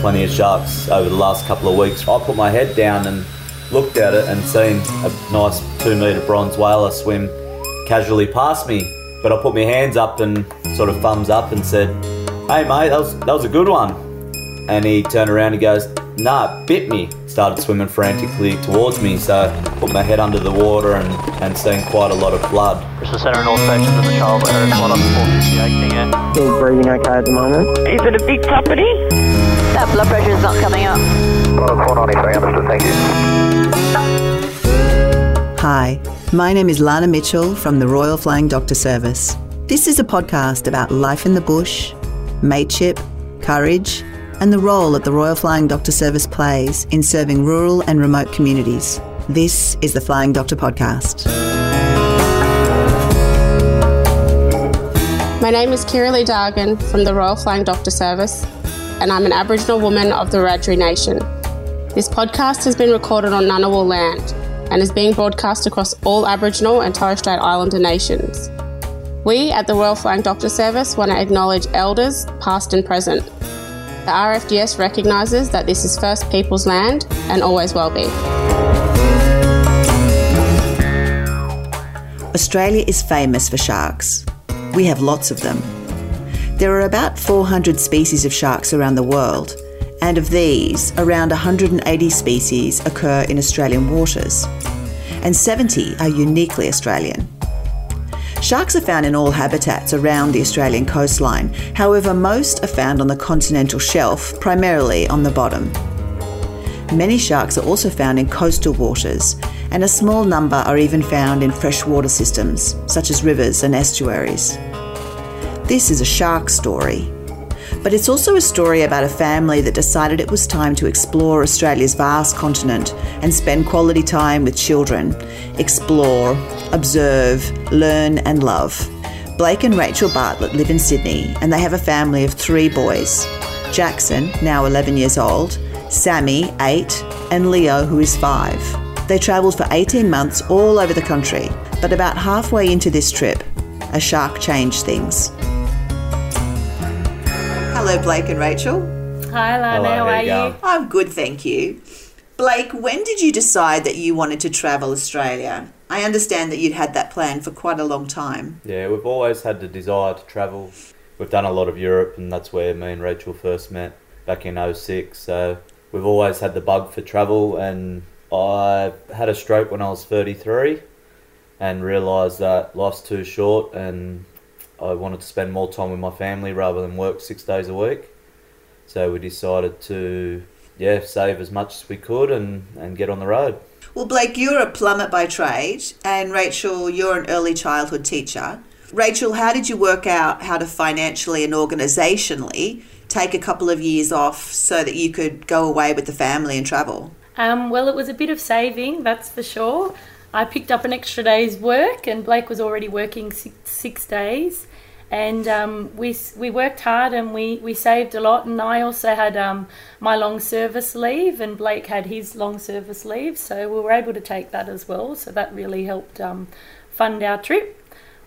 plenty of sharks over the last couple of weeks. I put my head down and looked at it and seen a nice two metre bronze whaler swim casually past me. But I put my hands up and sort of thumbs up and said, Hey mate, that was, that was a good one. And he turned around and goes, Nah, it bit me. Started swimming frantically towards me, so put my head under the water and, and seen quite a lot of blood. Bristol Centre and all stations in the child letter is one up 458 King Still breathing okay at the moment. Is it a big property? That blood pressure is not coming up. 493, understood, thank you. Hi, my name is Lana Mitchell from the Royal Flying Doctor Service. This is a podcast about life in the bush, mateship, courage, and the role that the Royal Flying Doctor Service plays in serving rural and remote communities. This is the Flying Doctor Podcast. My name is Kira Lee Dargan from the Royal Flying Doctor Service, and I'm an Aboriginal woman of the Wiradjuri Nation. This podcast has been recorded on Ngunnawal land and is being broadcast across all Aboriginal and Torres Strait Islander nations. We at the Royal Flying Doctor Service want to acknowledge elders, past and present. The RFDS recognises that this is First Peoples land and always will be. Australia is famous for sharks. We have lots of them. There are about 400 species of sharks around the world, and of these, around 180 species occur in Australian waters, and 70 are uniquely Australian. Sharks are found in all habitats around the Australian coastline, however, most are found on the continental shelf, primarily on the bottom. Many sharks are also found in coastal waters, and a small number are even found in freshwater systems, such as rivers and estuaries. This is a shark story. But it's also a story about a family that decided it was time to explore Australia's vast continent and spend quality time with children, explore, observe, learn, and love. Blake and Rachel Bartlett live in Sydney and they have a family of three boys Jackson, now 11 years old, Sammy, 8, and Leo, who is 5. They travelled for 18 months all over the country, but about halfway into this trip, a shark changed things. Hello, Blake and Rachel. Hi, Lana. Hello, how how are you you? going? I'm good, thank you. Blake, when did you decide that you wanted to travel Australia? I understand that you'd had that plan for quite a long time. Yeah, we've always had the desire to travel. We've done a lot of Europe, and that's where me and Rachel first met back in 06. So we've always had the bug for travel, and I had a stroke when I was 33 and realised that life's too short and I wanted to spend more time with my family rather than work six days a week. So we decided to, yeah, save as much as we could and, and get on the road. Well, Blake, you're a plumber by trade, and Rachel, you're an early childhood teacher. Rachel, how did you work out how to financially and organisationally take a couple of years off so that you could go away with the family and travel? Um, well, it was a bit of saving, that's for sure. I picked up an extra day's work, and Blake was already working six, six days. And um, we, we worked hard and we, we saved a lot. And I also had um, my long service leave, and Blake had his long service leave. So we were able to take that as well. So that really helped um, fund our trip.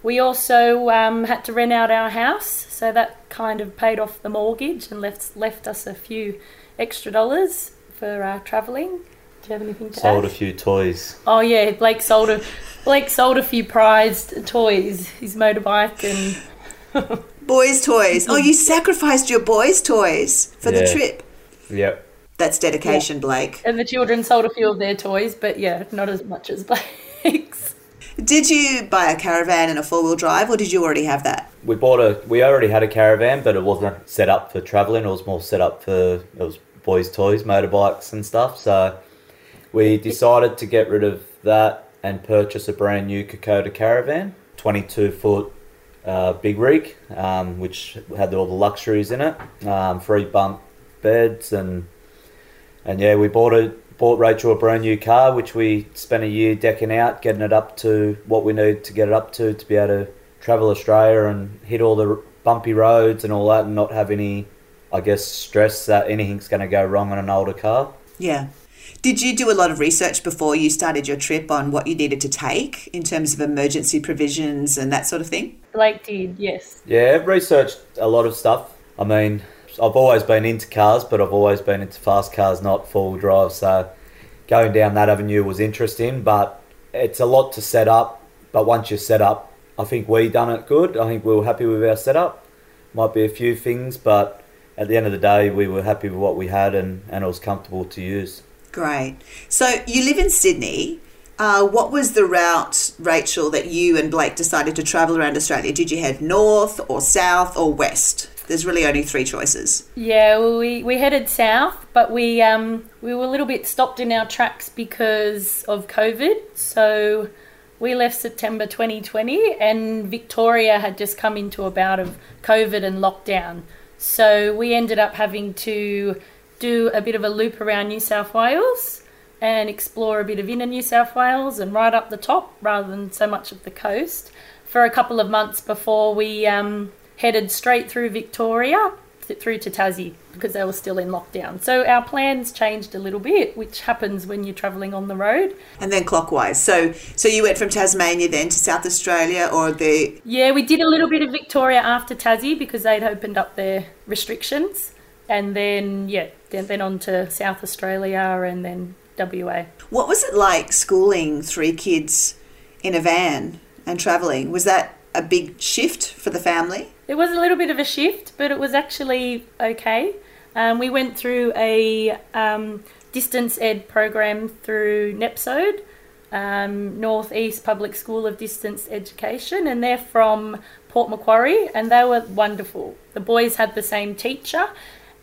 We also um, had to rent out our house, so that kind of paid off the mortgage and left left us a few extra dollars for uh, travelling. Do you have anything to say? Sold a few toys. Oh yeah, Blake sold a Blake sold a few prized toys, his motorbike and Boys' toys. Oh, you sacrificed your boys' toys for the trip. Yep. That's dedication, Blake. and the children sold a few of their toys, but yeah, not as much as Blake's. Did you buy a caravan and a four wheel drive, or did you already have that? We bought a. We already had a caravan, but it wasn't set up for travelling. It was more set up for it was boys' toys, motorbikes, and stuff. So we decided to get rid of that and purchase a brand new Kokoda caravan, twenty-two foot uh, big rig, um, which had all the luxuries in it, um, free bunk beds, and and yeah, we bought it. Bought Rachel a brand new car, which we spent a year decking out, getting it up to what we need to get it up to to be able to travel Australia and hit all the bumpy roads and all that, and not have any, I guess, stress that anything's going to go wrong on an older car. Yeah. Did you do a lot of research before you started your trip on what you needed to take in terms of emergency provisions and that sort of thing? Blake did, yes. Yeah, I've researched a lot of stuff. I mean, I've always been into cars, but I've always been into fast cars, not four wheel drive. So going down that avenue was interesting, but it's a lot to set up. But once you're set up, I think we done it good. I think we were happy with our setup. Might be a few things, but at the end of the day, we were happy with what we had, and, and it was comfortable to use. Great. So you live in Sydney. Uh, what was the route, Rachel, that you and Blake decided to travel around Australia? Did you head north or south or west? There's really only three choices. Yeah, well, we, we headed south, but we um, we were a little bit stopped in our tracks because of COVID. So we left September 2020, and Victoria had just come into a bout of COVID and lockdown. So we ended up having to do a bit of a loop around New South Wales and explore a bit of inner New South Wales and right up the top rather than so much of the coast for a couple of months before we um, headed straight through Victoria through to Tassie because they were still in lockdown. So our plans changed a little bit, which happens when you're travelling on the road. And then clockwise. So so you went from Tasmania then to South Australia or the Yeah, we did a little bit of Victoria after Tassie because they'd opened up their restrictions. And then, yeah, then, on to South Australia and then WA. What was it like schooling three kids in a van and travelling? Was that a big shift for the family? It was a little bit of a shift, but it was actually okay. Um, we went through a um, distance ed program through NEPSODE, um, North East Public School of Distance Education, and they're from Port Macquarie, and they were wonderful. The boys had the same teacher,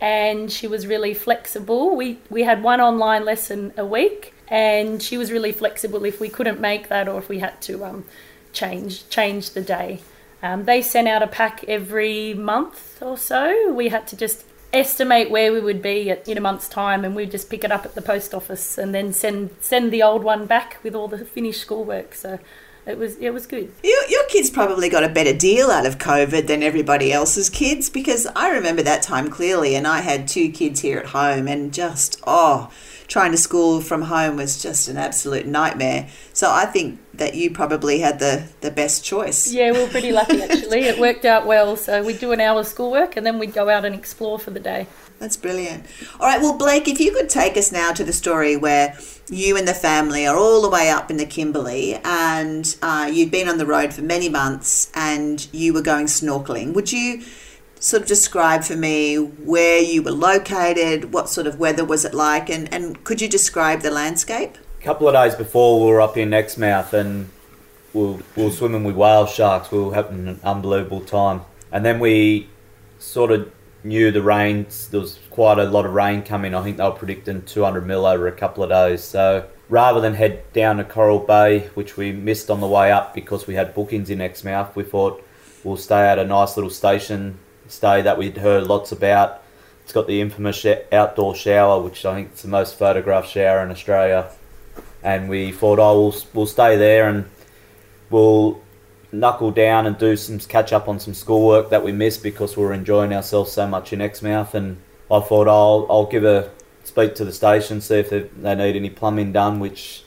and she was really flexible. We we had one online lesson a week, and she was really flexible if we couldn't make that or if we had to um, change change the day. Um, they sent out a pack every month or so. We had to just estimate where we would be at, in a month's time, and we'd just pick it up at the post office and then send send the old one back with all the finished schoolwork. So it was it was good. Your, your kids probably got a better deal out of COVID than everybody else's kids because I remember that time clearly, and I had two kids here at home, and just oh, trying to school from home was just an absolute nightmare. So I think that you probably had the, the best choice. Yeah, we were pretty lucky actually. it worked out well. So we'd do an hour of schoolwork and then we'd go out and explore for the day. That's brilliant. All right, well, Blake, if you could take us now to the story where you and the family are all the way up in the Kimberley and uh, you'd been on the road for many months and you were going snorkeling. Would you sort of describe for me where you were located, what sort of weather was it like, and, and could you describe the landscape? A couple of days before, we were up in Exmouth and we were, we were swimming with whale sharks. We were having an unbelievable time. And then we sort of knew the rains, there was quite a lot of rain coming. I think they were predicting 200 mil over a couple of days. So rather than head down to Coral Bay, which we missed on the way up because we had bookings in Exmouth, we thought we'll stay at a nice little station stay that we'd heard lots about. It's got the infamous sh- outdoor shower, which I think is the most photographed shower in Australia. And we thought, oh, we'll, we'll stay there and we'll knuckle down and do some catch up on some schoolwork that we missed because we were enjoying ourselves so much in Exmouth. And I thought, I'll, I'll give a speak to the station, see if they, they need any plumbing done, which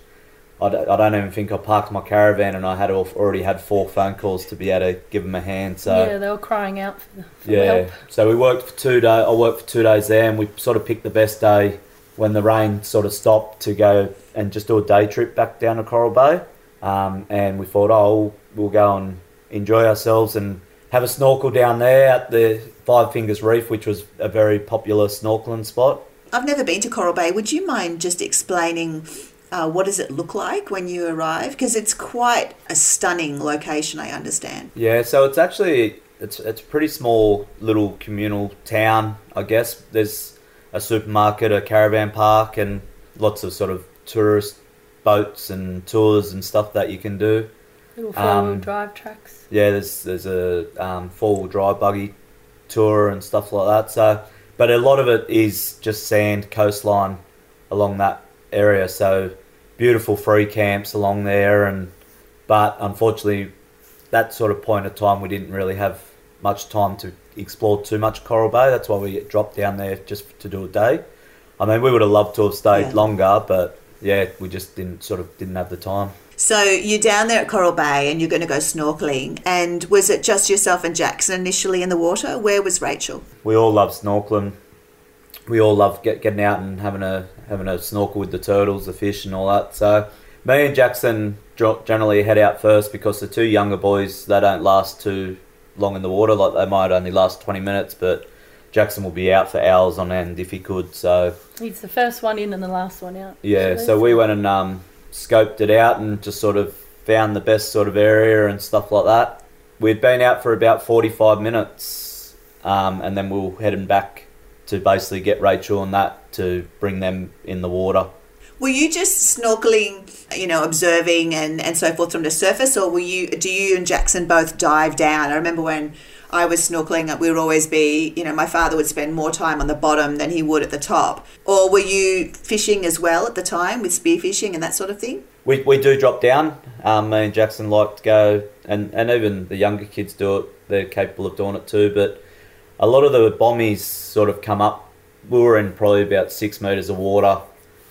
I don't, I don't even think I parked my caravan and I had already had four phone calls to be able to give them a hand. So yeah, they were crying out for, for yeah. help. So we worked for two days. I worked for two days there, and we sort of picked the best day when the rain sort of stopped to go and just do a day trip back down to Coral Bay. Um, and we thought, oh, we'll go and enjoy ourselves and have a snorkel down there at the Five Fingers Reef, which was a very popular snorkeling spot. I've never been to Coral Bay. Would you mind just explaining uh, what does it look like when you arrive? Because it's quite a stunning location, I understand. Yeah, so it's actually it's it's a pretty small little communal town, I guess. There's a supermarket, a caravan park, and lots of sort of tourist boats and tours and stuff that you can do. Little four wheel Um, drive tracks. Yeah, there's there's a um, four wheel drive buggy tour and stuff like that. So, but a lot of it is just sand coastline along that area. So beautiful free camps along there, and but unfortunately, that sort of point of time we didn't really have much time to explore too much Coral Bay. That's why we dropped down there just to do a day. I mean, we would have loved to have stayed Yeah. longer, but yeah, we just didn't sort of didn't have the time. So you're down there at Coral Bay and you're going to go snorkeling. And was it just yourself and Jackson initially in the water? Where was Rachel? We all love snorkeling. We all love get, getting out and having a having a snorkel with the turtles, the fish, and all that. So me and Jackson generally head out first because the two younger boys they don't last too long in the water. Like they might only last twenty minutes, but Jackson will be out for hours on end if he could. So He's the first one in and the last one out. yeah, So so we went and um, scoped it out and just sort of found the best sort of area and stuff like that. We'd been out for about 45 minutes um, and then we were heading back to basically get Rachel and that to bring them in the water. Were you just snorkeling, you know, observing and, and so forth from the surface, or were you? Do you and Jackson both dive down? I remember when I was snorkeling, we would always be, you know, my father would spend more time on the bottom than he would at the top. Or were you fishing as well at the time with spearfishing and that sort of thing? We, we do drop down. Um, me and Jackson like to go, and, and even the younger kids do it. They're capable of doing it too. But a lot of the bombies sort of come up. We were in probably about six metres of water.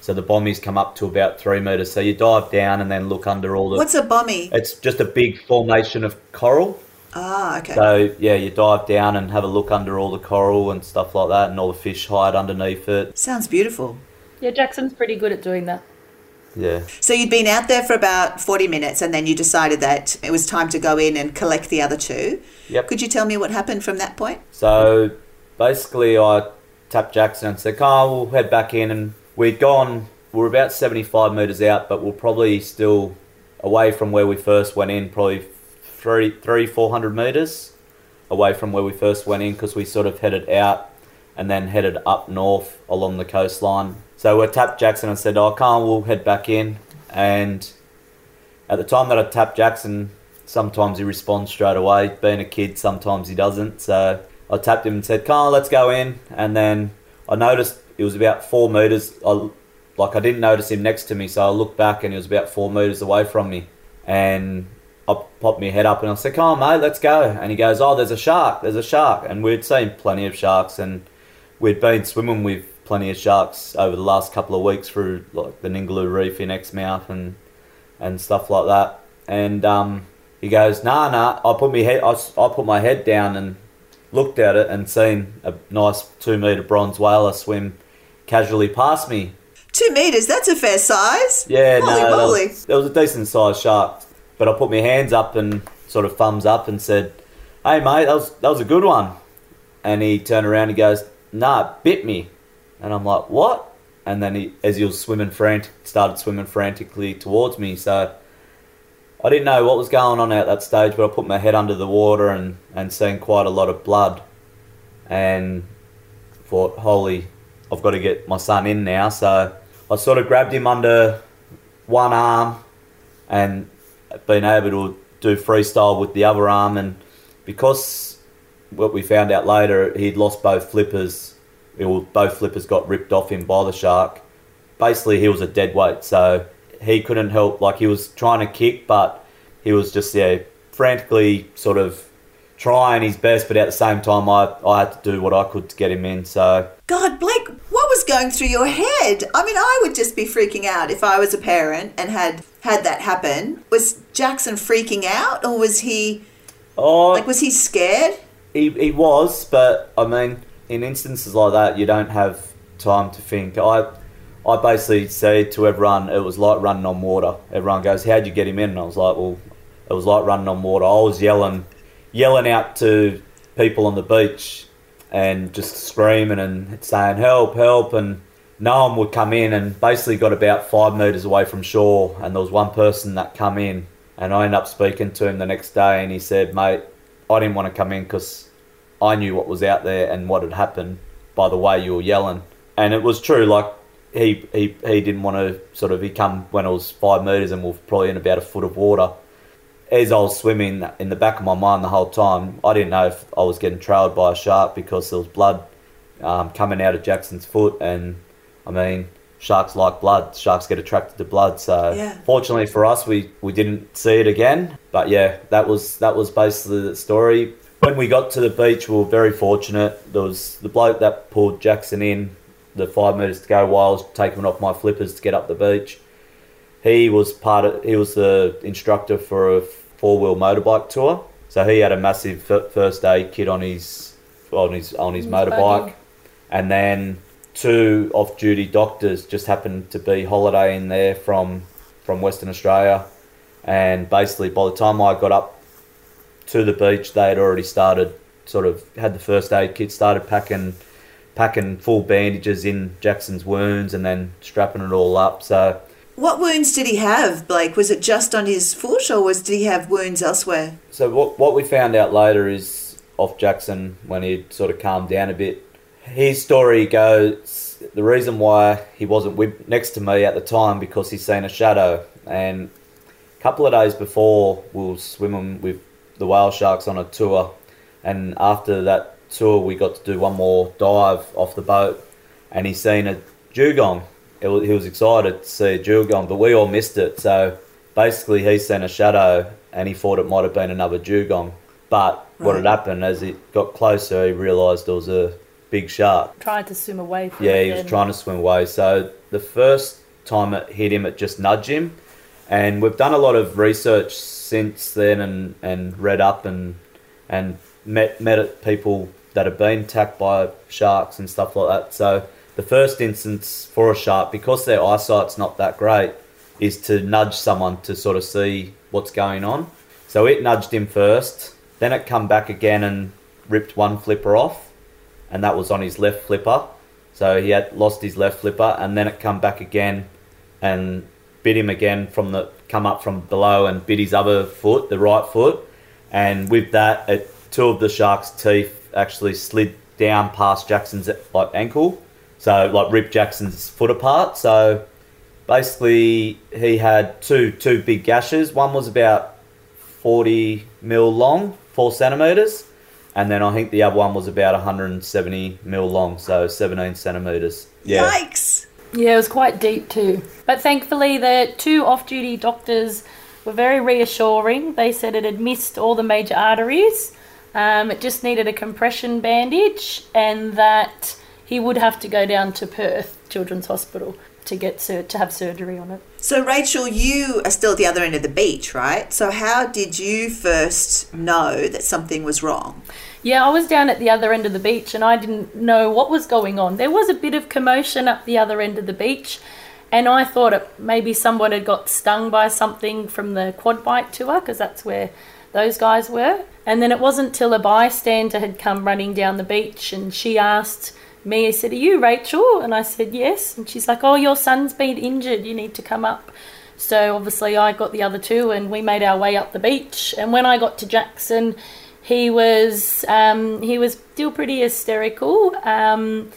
So the bombies come up to about three metres. So you dive down and then look under all the. What's a bommy? It's just a big formation of coral. Ah, okay. So yeah, you dive down and have a look under all the coral and stuff like that, and all the fish hide underneath it. Sounds beautiful. Yeah, Jackson's pretty good at doing that. Yeah. So you'd been out there for about 40 minutes and then you decided that it was time to go in and collect the other two. Yep. Could you tell me what happened from that point? So basically, I tapped Jackson and said, "Come on, we'll head back in." And we'd gone. We are about seventy-five meters out, but we're probably still away from where we first went in. Probably three, three, four hundred meters away from where we first went in because we sort of headed out and then headed up north along the coastline. So we tapped Jackson and said, "Oh, on, we'll head back in." And at the time that I tapped Jackson, sometimes he responds straight away. Being a kid, sometimes he doesn't. So I tapped him and said, "Come on, let's go in." And then I noticed it was about four meters. I, like I didn't notice him next to me, so I looked back and he was about four meters away from me. And I popped my head up and I said, "Come on, mate, let's go." And he goes, "Oh, there's a shark. There's a shark." And we'd seen plenty of sharks, and we'd been swimming with plenty of sharks over the last couple of weeks through like the Ningaloo Reef in Exmouth and and stuff like that. And um, he goes, "Nah, nah." I put my head. I, I put my head down and looked at it and seen a nice two meter bronze whaler swim casually past me. Two meters, that's a fair size. Yeah, Holy no, that moly. was, was a decent sized shark. But I put my hands up and sort of thumbs up and said, "Hey, mate, that was that was a good one." And he turned around and goes, "Nah, it bit me." And I'm like, "What?" And then he, as he was swimming frantic, started swimming frantically towards me. So I didn't know what was going on at that stage, but I put my head under the water and and seen quite a lot of blood, and thought, "Holy, I've got to get my son in now." So I sort of grabbed him under one arm and been able to do freestyle with the other arm. And because what we found out later, he'd lost both flippers. Both flippers got ripped off him by the shark. Basically, he was a dead weight, so he couldn't help. Like he was trying to kick, but he was just yeah frantically sort of trying his best. But at the same time, I I had to do what I could to get him in. So God, Blake, what was going through your head? I mean, I would just be freaking out if I was a parent and had had that happen. Was Jackson freaking out or was he oh, like was he scared? He, he was, but I mean, in instances like that, you don't have time to think. I I basically said to everyone, it was like running on water. Everyone goes, "How'd you get him in?" And I was like, "Well, it was like running on water." I was yelling, yelling out to people on the beach, and just screaming and saying, "Help! Help!" and no one would come in, and basically got about five meters away from shore, and there was one person that come in, and I ended up speaking to him the next day, and he said, "Mate." I didn't want to come in because I knew what was out there and what had happened by the way you were yelling. And it was true, like he he, he didn't want to sort of he come when it was five metres and we were probably in about a foot of water. As I was swimming in the back of my mind the whole time, I didn't know if I was getting trailed by a shark because there was blood um, coming out of Jackson's foot and I mean sharks like blood. Sharks get attracted to blood. So Yeah. fortunately for us, we, we didn't see it again. But yeah, that was that was basically the story. When we got to the beach, we were very fortunate. There was the bloke that pulled Jackson in the five meters to go while I was taking off my flippers to get up the beach. he was part of. He was the instructor for a four wheel motorbike tour. So he had a massive first aid kit on his on his on his His motorbike, and then two off duty doctors just happened to be holidaying there from from Western Australia, and basically by the time I got up to the beach, they had already started sort of had the first aid kit, started packing packing full bandages in Jackson's wounds, and then strapping it all up. So What wounds did he have, Blake? Was it just on his foot or was did he have wounds elsewhere? So what what we found out later is off Jackson when he sort of calmed down a bit. His story goes the reason why he wasn't with, next to me at the time because he's seen a shadow. And a couple of days before we were swimming with the whale sharks on a tour, and after that tour we got to do one more dive off the boat, and he seen a dugong. Was, he was excited to see a dugong, but we all missed it. So basically, he seen a shadow, and he thought it might have been another dugong. But what had happened as it got closer, he realised it was a big shark. Tried to swim away from Yeah, he was then. trying to swim away. So the first time it hit him, it just nudged him. And we've done a lot of research since then, and, and read up and and met met people that have been attacked by sharks and stuff like that. So the first instance for a shark, because their eyesight's not that great, is to nudge someone to sort of see what's going on. So it nudged him first, then it come back again and ripped one flipper off, and that was on his left flipper. So he had lost his left flipper, and then it come back again and bit him again from the come up from below and bit his other foot, the right foot, and with that, it, two of the shark's teeth actually slid down past Jackson's like ankle, so like ripped Jackson's foot apart. So basically, he had two two big gashes. One was about forty mil long, four centimeters, and then I think the other one was about 170 mil long, so 17 centimeters. Yeah. Yikes! Yeah, it was quite deep too. But thankfully, the two off duty doctors were very reassuring. They said it had missed all the major arteries, um, it just needed a compression bandage, and that he would have to go down to Perth Children's Hospital to get sur- to have surgery on it. So, Rachel, you are still at the other end of the beach, right? So, how did you first know that something was wrong? Yeah, I was down at the other end of the beach and I didn't know what was going on. There was a bit of commotion up the other end of the beach, and I thought it, maybe someone had got stung by something from the quad bike tour because that's where those guys were. And then it wasn't till a bystander had come running down the beach and she asked I said, Are you Rachel? And I said, Yes. And she's like, Oh, your son's been injured. You need to come up. So obviously, I got the other two, and we made our way up the beach. And when I got to Jackson, he was um, he was still pretty hysterical. Um,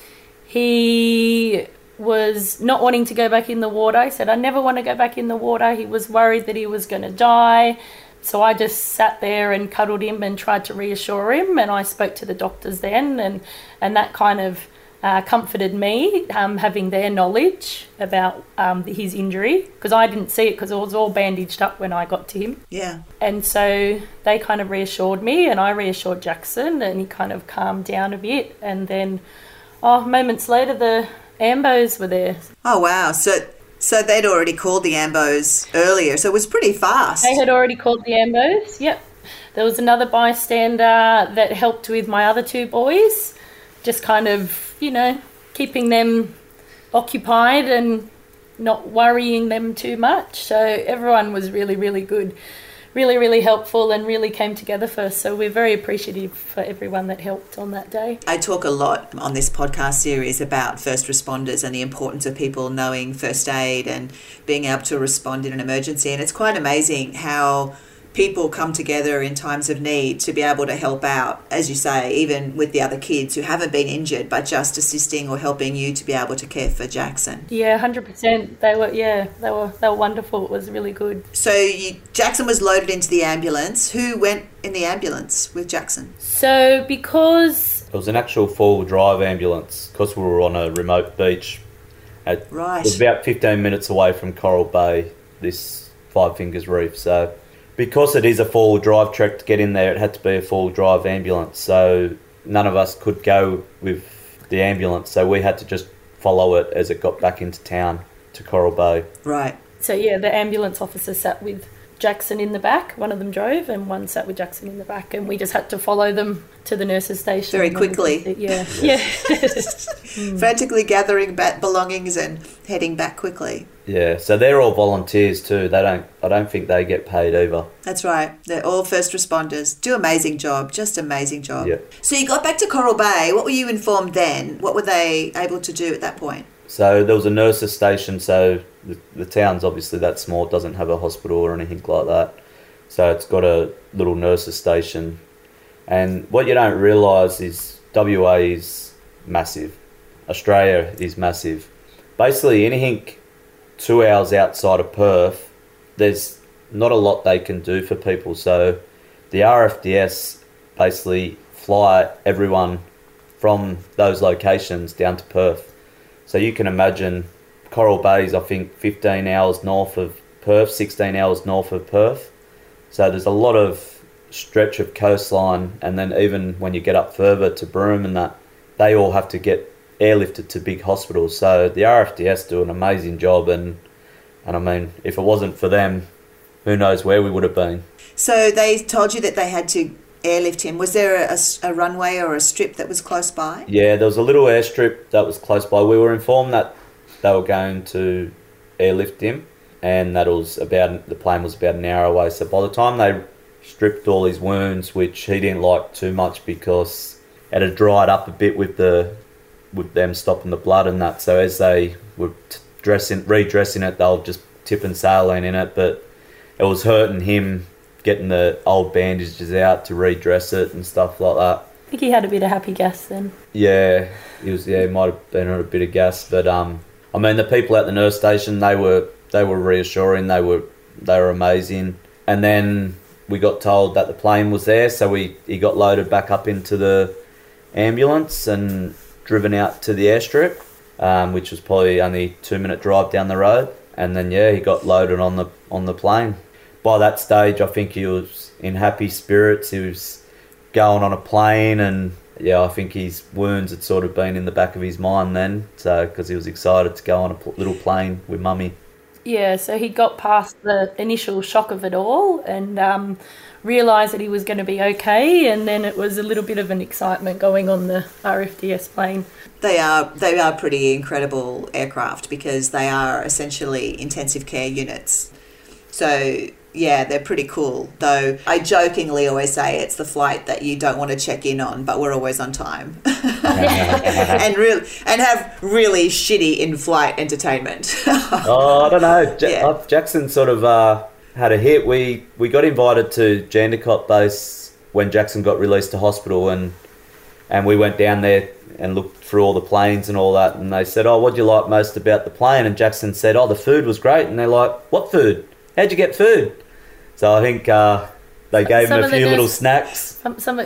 he was not wanting to go back in the water. He said, "I never want to go back in the water." He was worried that he was going to die. So I just sat there and cuddled him and tried to reassure him. And I spoke to the doctors then, and and that kind of uh, comforted me, um, having their knowledge about um, his injury because I didn't see it because it was all bandaged up when I got to him. Yeah. And so they kind of reassured me, and I reassured Jackson, and he kind of calmed down a bit. And then, oh, moments later, the ambos were there. Oh, wow. So, so they'd already called the Ambos earlier, so it was pretty fast. They had already called the ambos. Yep. There was another bystander that helped with my other two boys, just kind of, you know, keeping them occupied and not worrying them too much. So everyone was really, really good, really, really helpful, and really came together for us. So we're very appreciative for everyone that helped on that day. I talk a lot on this podcast series about first responders and the importance of people knowing first aid and being able to respond in an emergency. And it's quite amazing how people come together in times of need to be able to help out, as you say, even with the other kids who haven't been injured, but just assisting or helping you to be able to care for Jackson. Yeah, hundred percent. They were yeah, they were they were wonderful. It was really good. So you, Jackson was loaded into the ambulance. Who went in the ambulance with Jackson? So because It was an actual four-wheel drive ambulance because we were on a remote beach. It Right. was about 15 minutes away from Coral Bay, this Five Fingers Reef. So, because it is a four-wheel drive trek to get in there, it had to be a four-wheel drive ambulance. So, none of us could go with the ambulance. So, we had to just follow it as it got back into town to Coral Bay. Right. So yeah, the ambulance officer sat with Jackson in the back. One of them drove, and one sat with Jackson in the back, and we just had to follow them to the nurses' station. Very And then- quickly. Yeah, yeah. Mm. Frantically gathering back belongings and heading back quickly. Yeah, so they're all volunteers too. They don't. I don't think they get paid either. That's right. They're all first responders. Do amazing job. Just amazing job. Yeah. So you got back to Coral Bay. What were you informed then? What were they able to do at that point? So there was a nurses station. So the, the town's obviously that small. It doesn't have a hospital or anything like that. So it's got a little nurses station. And what you don't realise is WA is massive. Australia is massive. Basically, anything two hours outside of Perth, there's not a lot they can do for people. So the RFDS basically fly everyone from those locations down to Perth. So you can imagine Coral Bay is, I think, 15 hours north of Perth, 16 hours north of Perth. So there's a lot of stretch of coastline, and then even when you get up further to Broome and that, they all have to get airlifted to big hospitals. So the RFDS do an amazing job, and and I mean, if it wasn't for them, who knows where we would have been. So they told you that they had to airlift him. Was there a, a- runway or a strip that was close by? Yeah, there was a little airstrip that was close by. We were informed that they were going to airlift him, and that was about the plane was about an hour away. So by the time they stripped all his wounds, which he didn't like too much because it had dried up a bit with the with them stopping the blood and that. So as they were dressing, redressing it, they were just tipping saline in it, but it was hurting him getting the old bandages out to redress it and stuff like that. I think he had a bit of happy gas then. Yeah, he was. Yeah, he might have been on a bit of gas, but um, I mean, the people at the nurse station they were they were reassuring. They were they were amazing. And then we got told that the plane was there, so we he got loaded back up into the ambulance and driven out to the airstrip, um, which was probably only two minute drive down the road. And then yeah, he got loaded on the on the plane. By that stage, I think he was in happy spirits. He was going on a plane and yeah, I think his wounds had sort of been in the back of his mind then, so because he was excited to go on a pl- little plane with mummy. Yeah, so he got past the initial shock of it all and um, realised that he was going to be okay, and then it was a little bit of an excitement going on the RFDS plane. They are they are pretty incredible aircraft because they are essentially intensive care units. So yeah, they're pretty cool. Though I jokingly always say it's the flight that you don't want to check in on, but we're always on time. and real and have really shitty in-flight entertainment. Oh, I don't know. Ja- Yeah. uh, Jackson sort of uh, had a hit. We we got invited to Jandakot base when Jackson got released to hospital, and and we went down there and looked through all the planes and all that. And they said, "Oh, what do you like most about the plane?" And Jackson said, "Oh, the food was great." And they're like, "What food? How'd you get food?" So I think uh, they gave Some him a of the few little nurse- snacks. Some, some,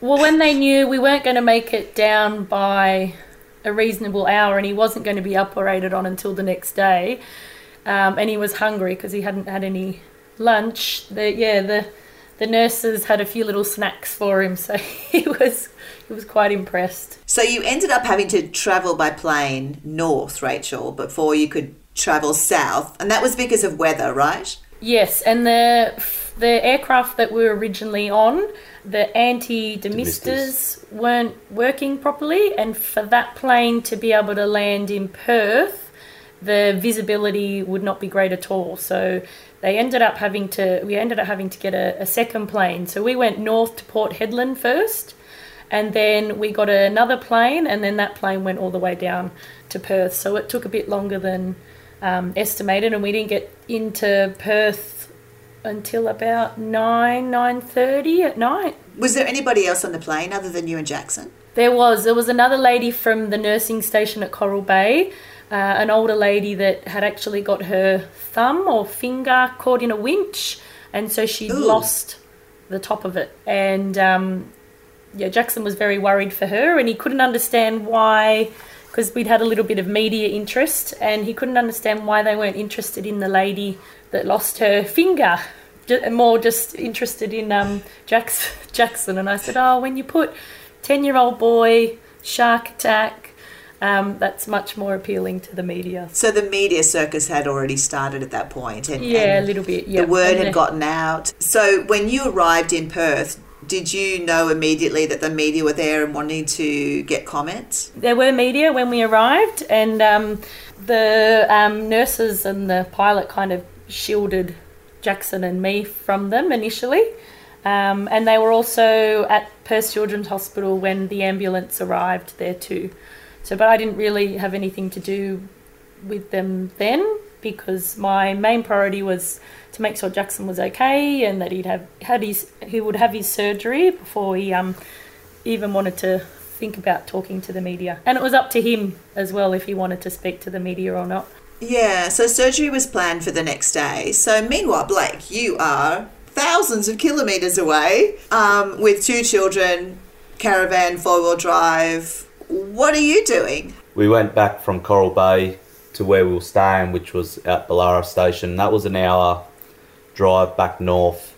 well, when they knew we weren't going to make it down by a reasonable hour and he wasn't going to be operated on until the next day, um, and he was hungry because he hadn't had any lunch, the, yeah, the the nurses had a few little snacks for him, so he was he was quite impressed. so you ended up having to travel by plane north, Rachel, before you could travel south, and that was because of weather, right? Yes, and the the aircraft that we were originally on, the anti-demisters weren't working properly, and for that plane to be able to land in Perth, the visibility would not be great at all. So they ended up having to we ended up having to get a, a second plane. So we went north to Port Hedland first, and then we got another plane, and then that plane went all the way down to Perth. So it took a bit longer than um, estimated, and we didn't get into Perth until about nine nine thirty at night. Was there anybody else on the plane other than you and Jackson? There was there was another lady from the nursing station at Coral Bay, uh, an older lady that had actually got her thumb or finger caught in a winch, and so Ooh. lost the top of it. And um, yeah, Jackson was very worried for her, and he couldn't understand why. Because we'd had a little bit of media interest, and he couldn't understand why they weren't interested in the lady that lost her finger. Ju- More just interested in um, Jackson. Jackson, and I said, "Oh, when you put ten-year-old boy shark attack, um, that's much more appealing to the media. So the media circus had already started at that point, and Yeah, a little bit. Yeah, the word And had gotten out. So when you arrived in Perth, did you know immediately that the media were there and wanting to get comments? There were media when we arrived, and um, the um, nurses and the pilot kind of shielded Jackson and me from them initially. Um, and they were also at Perth Children's Hospital when the ambulance arrived there too. So, but I didn't really have anything to do with them then because my main priority was to make sure Jackson was okay and that he'd have had his he would have his surgery before he um even wanted to think about talking to the media. And it was up to him as well if he wanted to speak to the media or not. Yeah, so surgery was planned for the next day. So meanwhile, Blake, you are thousands of kilometres away um, with two children, caravan, four wheel drive. What are you doing? We went back from Coral Bay to where we were staying, which was at Bullara Station. That was an hour drive back north.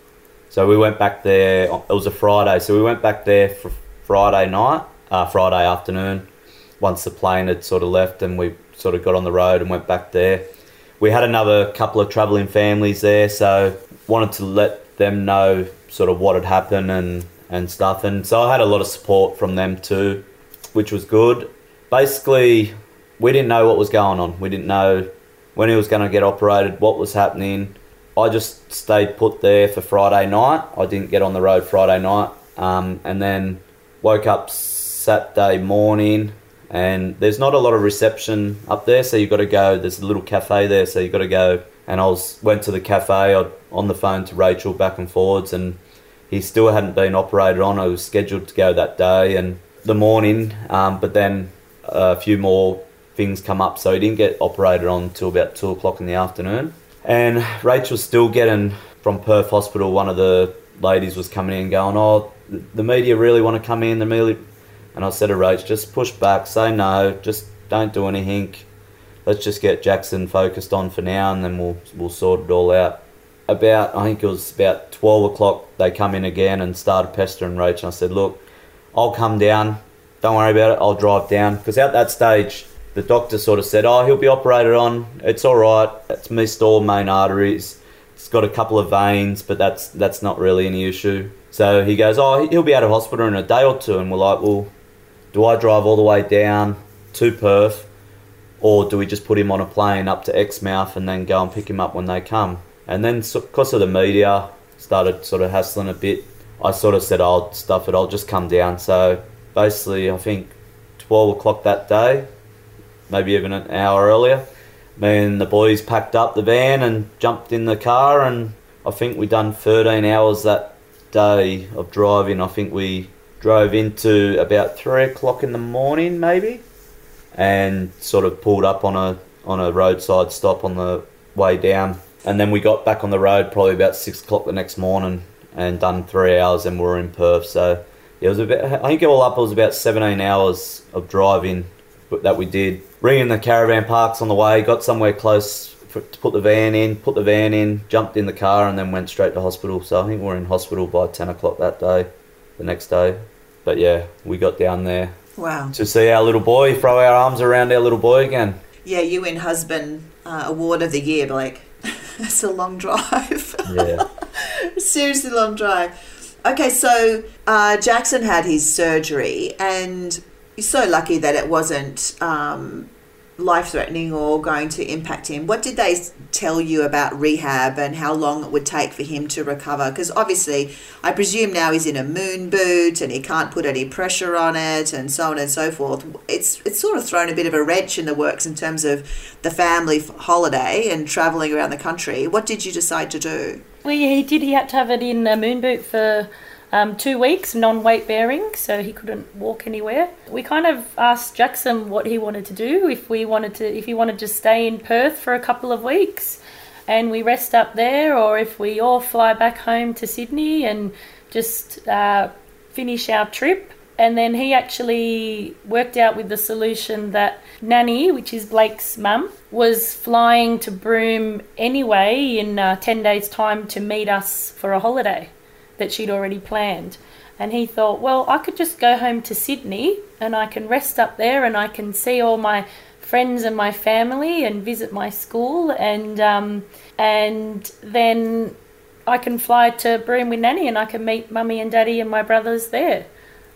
So we went back there. It was a Friday, so we went back there for Friday night, uh, Friday afternoon. Once the plane had sort of left, and we sort of got on the road and went back there. We had another couple of travelling families there, so wanted to let them know sort of what had happened and and stuff. And so I had a lot of support from them too, which was good. Basically, we didn't know what was going on. We didn't know when he was going to get operated, what was happening. I just stayed put there for Friday night. I didn't get on the road Friday night, um, and then woke up Saturday morning. And there's not a lot of reception up there, so you've got to go. There's a little cafe there, so you've got to go. And I was went to the cafe. I on the phone to Rachel back and forwards, and he still hadn't been operated on. I was scheduled to go that day and the morning, um, but then a few more things come up, so he didn't get operated on until about two o'clock in the afternoon. And Rachel's still getting from Perth Hospital. One of the ladies was coming in, going, "Oh, the- the media really want to come in. The media," and I said to Rach, "Just push back, say no, just don't do anything. Let's just get Jackson focused on for now, and then we'll we'll sort it all out." About I think it was about twelve o'clock. They come in again and started pestering Rach, and I said, "Look, I'll come down. Don't worry about it. I'll drive down." Because at that stage, the doctor sort of said, "Oh, he'll be operated on. It's all right. It's missed all main arteries. It's got a couple of veins, but that's that's not really any issue." So he goes, "Oh, he'll be out of hospital in a day or two. And we're like, "Well, do I drive all the way down to Perth, or do we just put him on a plane up to Exmouth and then go and pick him up when they come?" And then, because of the media, started sort of hassling a bit. I sort of said, "I'll stuff it. I'll just come down." So basically, I think twelve o'clock that day, maybe even an hour earlier, me and the boys packed up the van and jumped in the car, and I think we done thirteen hours that day of driving. I think we drove into about three o'clock in the morning, maybe, and sort of pulled up on a on a roadside stop on the way down, and then we got back on the road probably about six o'clock the next morning and done three hours, and we were in Perth. So it was about I think all up it was about seventeen hours of driving that we did. Ringing the caravan parks on the way, got somewhere close for, to put the van in, put the van in, jumped in the car, and then went straight to hospital. So I think we are in hospital by ten o'clock that day, the next day. But yeah, we got down there Wow. to see our little boy, throw our arms around our little boy again. Yeah, you win husband uh, award of the year, Blake. That's a long drive. Yeah. Seriously long drive. Okay, so uh, Jackson had his surgery, and you're so lucky that it wasn't um, life threatening or going to impact him. What did they tell you about rehab and how long it would take for him to recover? Because obviously, I presume now he's in a moon boot and he can't put any pressure on it, and so on and so forth. It's it's sort of thrown a bit of a wrench in the works in terms of the family holiday and traveling around the country. What did you decide to do? Well, yeah, he did. He had to have it in a moon boot for um, two weeks, non-weight bearing, so he couldn't walk anywhere. We kind of asked Jackson what he wanted to do. If we wanted to, if he wanted to stay in Perth for a couple of weeks, and we rest up there, or if we all fly back home to Sydney and just uh, finish our trip. And then he actually worked out with the solution that Nanny, which is Blake's mum, was flying to Broome anyway in uh, 10 days' time to meet us for a holiday that she'd already planned. And he thought, well, I could just go home to Sydney and I can rest up there and I can see all my friends and my family and visit my school and um, and then I can fly to Broome with Nanny and I can meet mummy and daddy and my brothers there.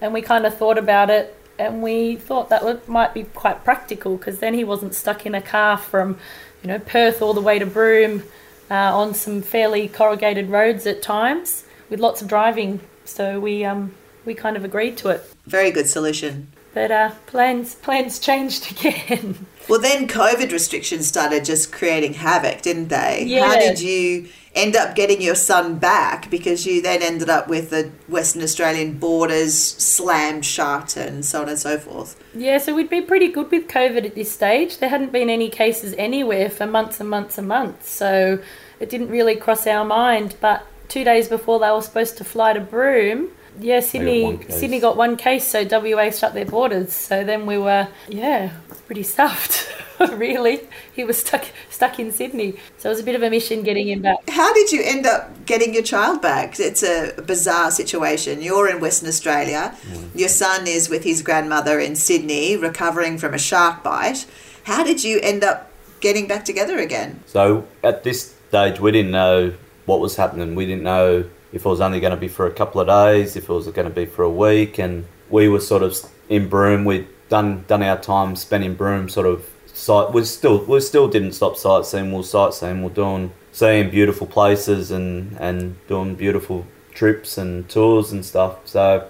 And we kind of thought about it and we thought that might be quite practical because then he wasn't stuck in a car from, you know, Perth all the way to Broome uh, on some fairly corrugated roads at times with lots of driving. So we um, we kind of agreed to it. Very good solution. But uh, plans plans changed again. Well, then COVID restrictions started just creating havoc, didn't they? Yeah. How did you end up getting your son back? Because you then ended up with the Western Australian borders slammed shut and so on and so forth. Yeah, so we'd been pretty good with COVID at this stage. There hadn't been any cases anywhere for months and months and months, so it didn't really cross our mind. But two days before they were supposed to fly to Broome, yeah, Sydney case. Sydney got one case, so WA shut their borders. So then we were, yeah, pretty stuffed. really, he was stuck stuck in Sydney, so it was a bit of a mission getting him back. How did you end up getting your child back? It's a bizarre situation. You're in Western Australia. Mm. Your son is with his grandmother in Sydney, recovering from a shark bite. How did you end up getting back together again? So at this stage, we didn't know what was happening. We didn't know if it was only going to be for a couple of days, if it was going to be for a week, and we were sort of in Broome. We'd done done our time spent in Broome, sort of sight. We still we still didn't stop sightseeing. We were sightseeing. We we're doing seeing beautiful places and and doing beautiful trips and tours and stuff. So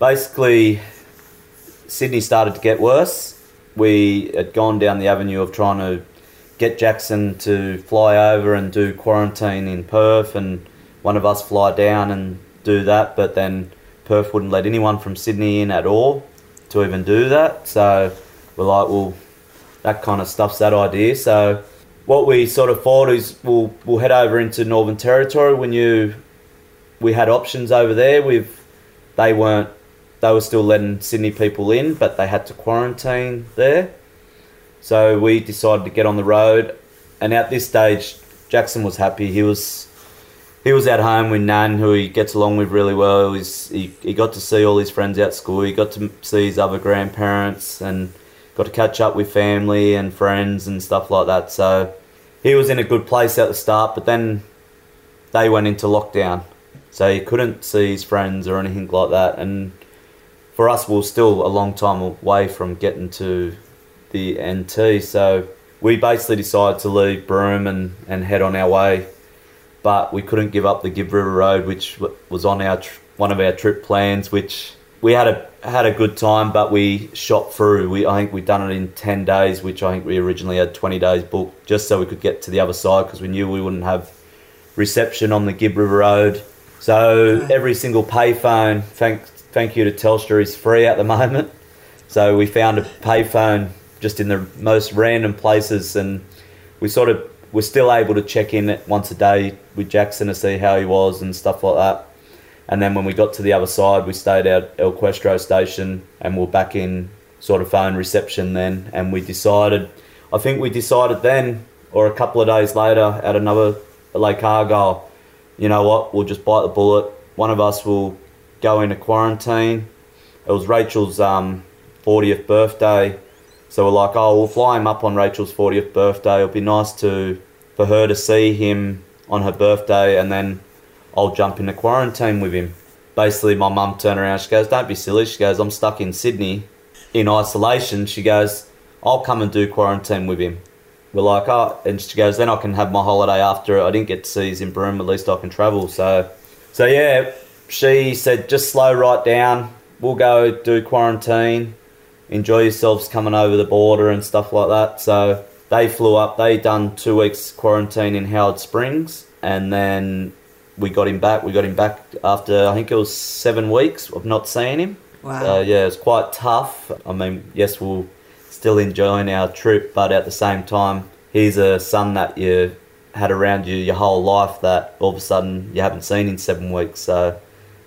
basically, Sydney started to get worse. We had gone down the avenue of trying to get Jackson to fly over and do quarantine in Perth, and one of us fly down and do that, but then Perth wouldn't let anyone from Sydney in at all to even do that. So we're like, well, that kind of stuffs that idea. So what we sort of thought is we'll we'll head over into Northern Territory. We knew we had options over there. We've they weren't they were still letting Sydney people in, but they had to quarantine there. So we decided to get on the road, and at this stage, Jackson was happy. He was he was at home with Nan, who he gets along with really well. He's, he he got to see all his friends at school. He got to see his other grandparents and got to catch up with family and friends and stuff like that. So he was in a good place at the start, but then they went into lockdown, so he couldn't see his friends or anything like that. And for us, we are still a long time away from getting to the NT. So we basically decided to leave Broome and, and head on our way. But we couldn't give up the Gibb River Road, which was on our tr- one of our trip plans. Which we had a had a good time, but we shot through. We I think we done it in ten days, which I think we originally had twenty days booked, just so we could get to the other side because we knew we wouldn't have reception on the Gibb River Road. So every single payphone, thank thank you to Telstra, is free at the moment. So we found a payphone just in the most random places, and we sort of were still able to check in once a day with Jackson to see how he was and stuff like that. And then when we got to the other side, we stayed at El Questro station and we're back in sort of phone reception then. And we decided, I think we decided then, or a couple of days later at another Lake Argyle, you know what, we'll just bite the bullet. One of us will go into quarantine. It was Rachel's um, 40th birthday. So we're like, oh, we'll fly him up on Rachel's 40th birthday. It'll be nice to for her to see him on her birthday and then I'll jump into quarantine with him. Basically, my mum turned around. She goes, "Don't be silly." She goes, "I'm stuck in Sydney, in isolation." She goes, "I'll come and do quarantine with him." We're like, "Oh," and she goes, "Then I can have my holiday after. I didn't get to see his in Broome. At least I can travel." So, so yeah, she said, "Just slow right down. We'll go do quarantine. Enjoy yourselves coming over the border and stuff like that." So they flew up. They done two weeks quarantine in Howard Springs, and then we got him back. We got him back after I think it was seven weeks of not seeing him. Wow. So yeah, it's quite tough. I mean, yes, we'll still enjoying our trip, but at the same time, he's a son that you had around you your whole life that all of a sudden you haven't seen in seven weeks. So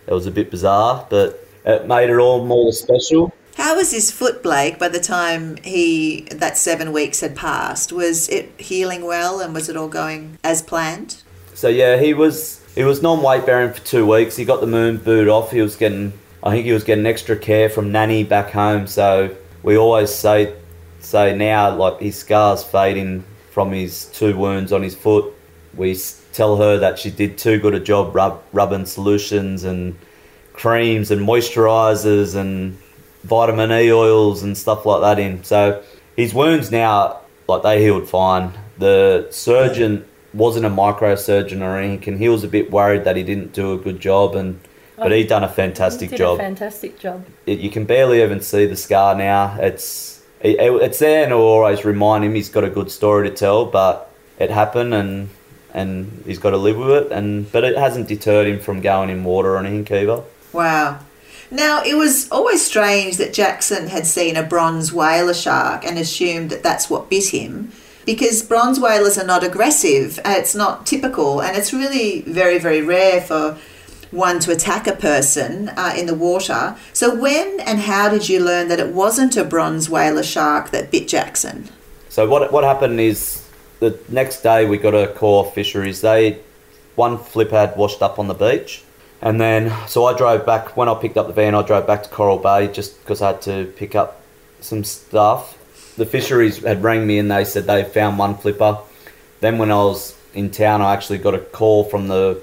it was a bit bizarre, but it made it all more special. How was his foot, Blake, by the time he that seven weeks had passed? Was it healing well and was it all going as planned? So yeah, he was He was non-weight bearing for two weeks. He got the moon boot off. He was getting, I think he was getting extra care from nanny back home. So we always say, say now like his scars fading from his two wounds on his foot. We tell her that she did too good a job rub, rubbing solutions and creams and moisturizers and vitamin E oils and stuff like that in. So his wounds now, like they healed fine. The surgeon wasn't a microsurgeon or anything, and he was a bit worried that he didn't do a good job, and but oh. he done a fantastic He did job. a fantastic job. it, you can barely even see the scar now. It's it, it- it's there, and it'll always remind him he's got a good story to tell. But it happened, and and he's got to live with it. And but it hasn't deterred him from going in water or anything either. Wow. Now, it was always strange that Jackson had seen a bronze whaler shark and assumed that that's what bit him because bronze whalers are not aggressive. uh, It's not typical, and it's really very, very rare for one to attack a person uh, in the water. So, when and how did you learn that it wasn't a bronze whaler shark that bit Jackson? So what what happened is the next day we got a call fisheries. They one flip had washed up on the beach, and then so I drove back when I picked up the van. I drove back to Coral Bay just because I had to pick up some stuff. The fisheries had rang me and they said they found one flipper. Then when I was in town, I actually got a call from the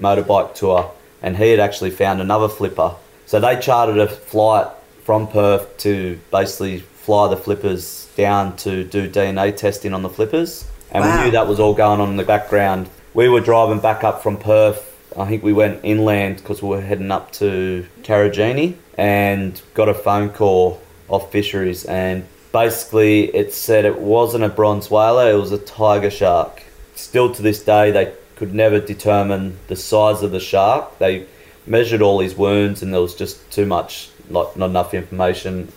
motorbike tour, and he had actually found another flipper. So they chartered a flight from Perth to basically fly the flippers down to do DNA testing on the flippers. And Wow. we knew that was all going on in the background. We were driving back up from Perth. I think we went inland because we were heading up to Karijini and got a phone call off fisheries. And basically, it said it wasn't a bronze whaler, it was a tiger shark. Still to this day, they could never determine the size of the shark. They measured all his wounds, and there was just too much, like not enough information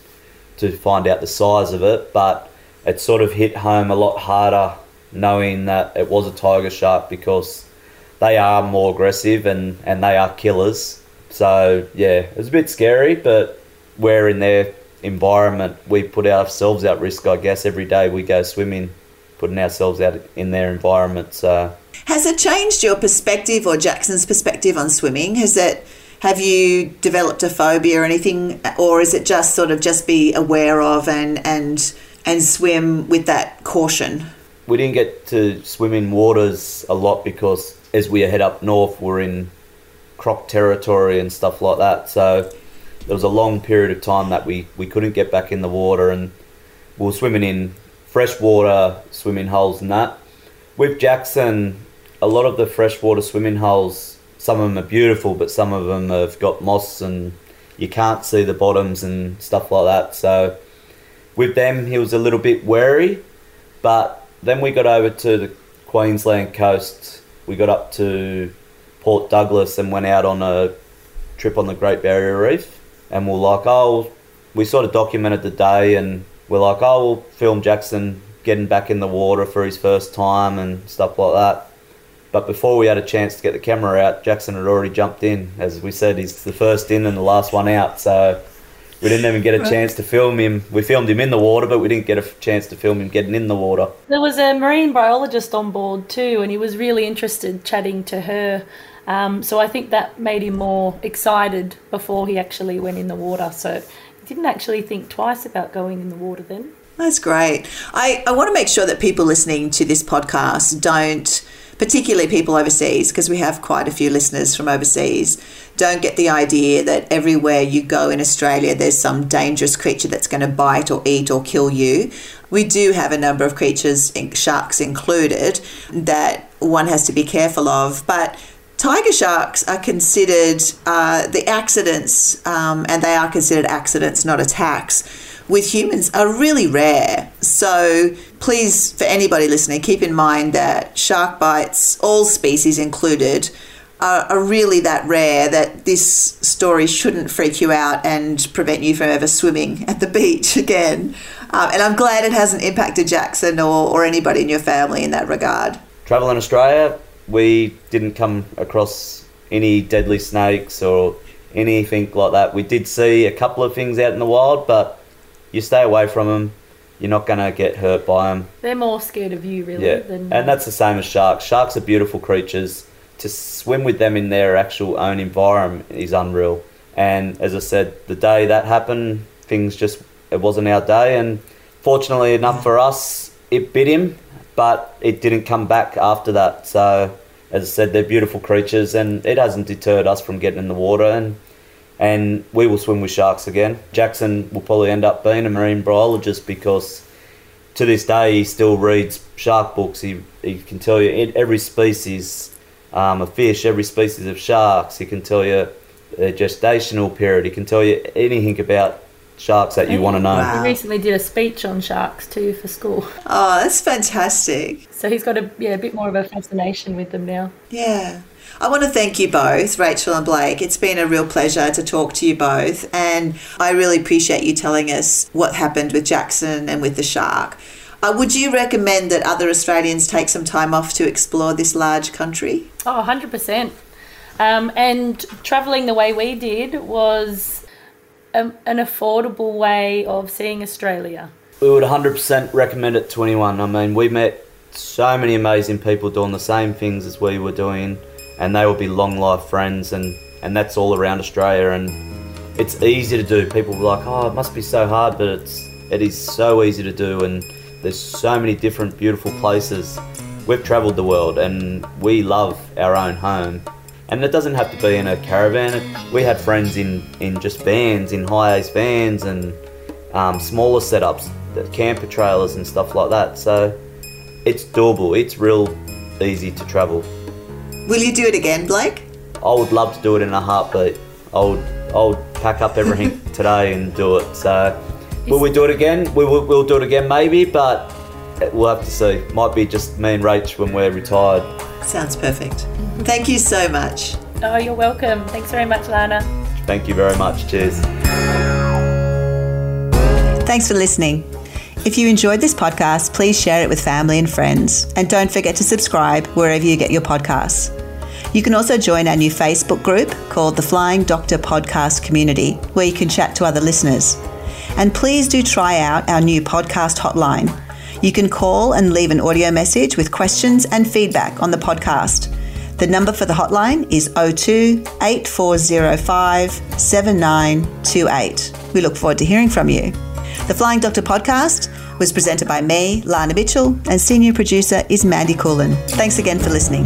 to find out the size of it. But it sort of hit home a lot harder knowing that it was a tiger shark because they are more aggressive and, and they are killers. So yeah, it's a bit scary, but we're in their environment. We put ourselves at risk, I guess, every day we go swimming, putting ourselves out in their environment. So Has it changed your perspective or Jackson's perspective on swimming? Has it have you developed a phobia or anything or is it just sort of just be aware of and and and swim with that caution? we didn't get to swim in waters a lot because as we head up north, we're in croc territory and stuff like that. So there was a long period of time that we, we couldn't get back in the water and we were swimming in freshwater swimming holes and that. With Jackson, a lot of the freshwater swimming holes, some of them are beautiful, but some of them have got moss and you can't see the bottoms and stuff like that. So with them, he was a little bit wary. But then we got over to the Queensland coast. We got up to Port Douglas and went out on a trip on the Great Barrier Reef. And we're like, oh, we sort of documented the day and we're like, oh, we'll film Jackson getting back in the water for his first time and stuff like that. But before we had a chance to get the camera out, Jackson had already jumped in. As we said, he's the first in and the last one out. So we didn't even get a chance to film him. We filmed him in the water, but we didn't get a chance to film him getting in the water. There was a marine biologist on board too, and he was really interested chatting to her. Um, so I think that made him more excited before he actually went in the water. So he didn't actually think twice about going in the water then. That's great. I, I want to make sure that people listening to this podcast don't, particularly people overseas, because we have quite a few listeners from overseas, don't get the idea that everywhere you go in Australia there's some dangerous creature that's going to bite or eat or kill you. We do have a number of creatures, sharks included, that one has to be careful of. But Tiger sharks are considered uh, the accidents, um, and they are considered accidents, not attacks, with humans are really rare. So please, for anybody listening, keep in mind that shark bites, all species included, are, are really that rare that this story shouldn't freak you out and prevent you from ever swimming at the beach again. Um, and I'm glad it hasn't impacted Jackson or, or anybody in your family in that regard. Travel in Australia, we didn't come across any deadly snakes or anything like that. We did see a couple of things out in the wild, but you stay away from them. You're not going to get hurt by them. They're more scared of you, really. Yeah, Than, and that's the same as sharks. Sharks are beautiful creatures. to swim with them in their actual own environment is unreal. And as I said, the day that happened, things just it wasn't our day. And fortunately enough for us, it bit him, but it didn't come back after that. So as I said, they're beautiful creatures, and it hasn't deterred us from getting in the water. And and we will swim with sharks again. Jackson will probably end up being a marine biologist because to this day he still reads shark books. He, he can tell you every species um, of fish, every species of sharks. He can tell you their gestational period. He can tell you anything about sharks that you want to know. Wow. He recently did a speech on sharks too for school. Oh, that's fantastic. So he's got a yeah a bit more of a fascination with them now. Yeah. I want to thank you both, Rachel and Blake. It's been a real pleasure to talk to you both, and I really appreciate you telling us what happened with Jackson and with the shark. Uh, would you recommend that other Australians take some time off to explore this large country? Oh, 100%. Um, and travelling the way we did was um, an affordable way of seeing Australia. We would 100% recommend it to anyone. I mean, we met so many amazing people doing the same things as we were doing, and they will be long life friends, and, and that's all around Australia. And it's easy to do. People like, oh, it must be so hard, but it's it is so easy to do, and there's so many different beautiful places. We've travelled the world, and we love our own home. And it doesn't have to be in a caravan. We had friends in, in just vans, in HiAce vans, and um, smaller setups, camper trailers and stuff like that. So it's doable. It's real easy to travel. Will you do it again, Blake? I would love to do it in a heartbeat. I would, I would pack up everything today and do it. So will we do it again? We will we'll do it again maybe, but we'll have to see. Might be just me and Rach when we're retired. Sounds perfect. Thank you so much. Oh, you're welcome. Thanks very much, Lana. Thank you very much. Cheers. Thanks for listening. If you enjoyed this podcast, please share it with family and friends. And don't forget to subscribe wherever you get your podcasts. You can also join our new Facebook group called the Flying Doctor Podcast Community, where you can chat to other listeners. And please do try out our new podcast hotline. You can call and leave an audio message with questions and feedback on the podcast. The number for the hotline is 02 8405 7928. We look forward to hearing from you. The Flying Doctor podcast was presented by me, Lana Mitchell, and senior producer is Mandy Coolin. Thanks again for listening.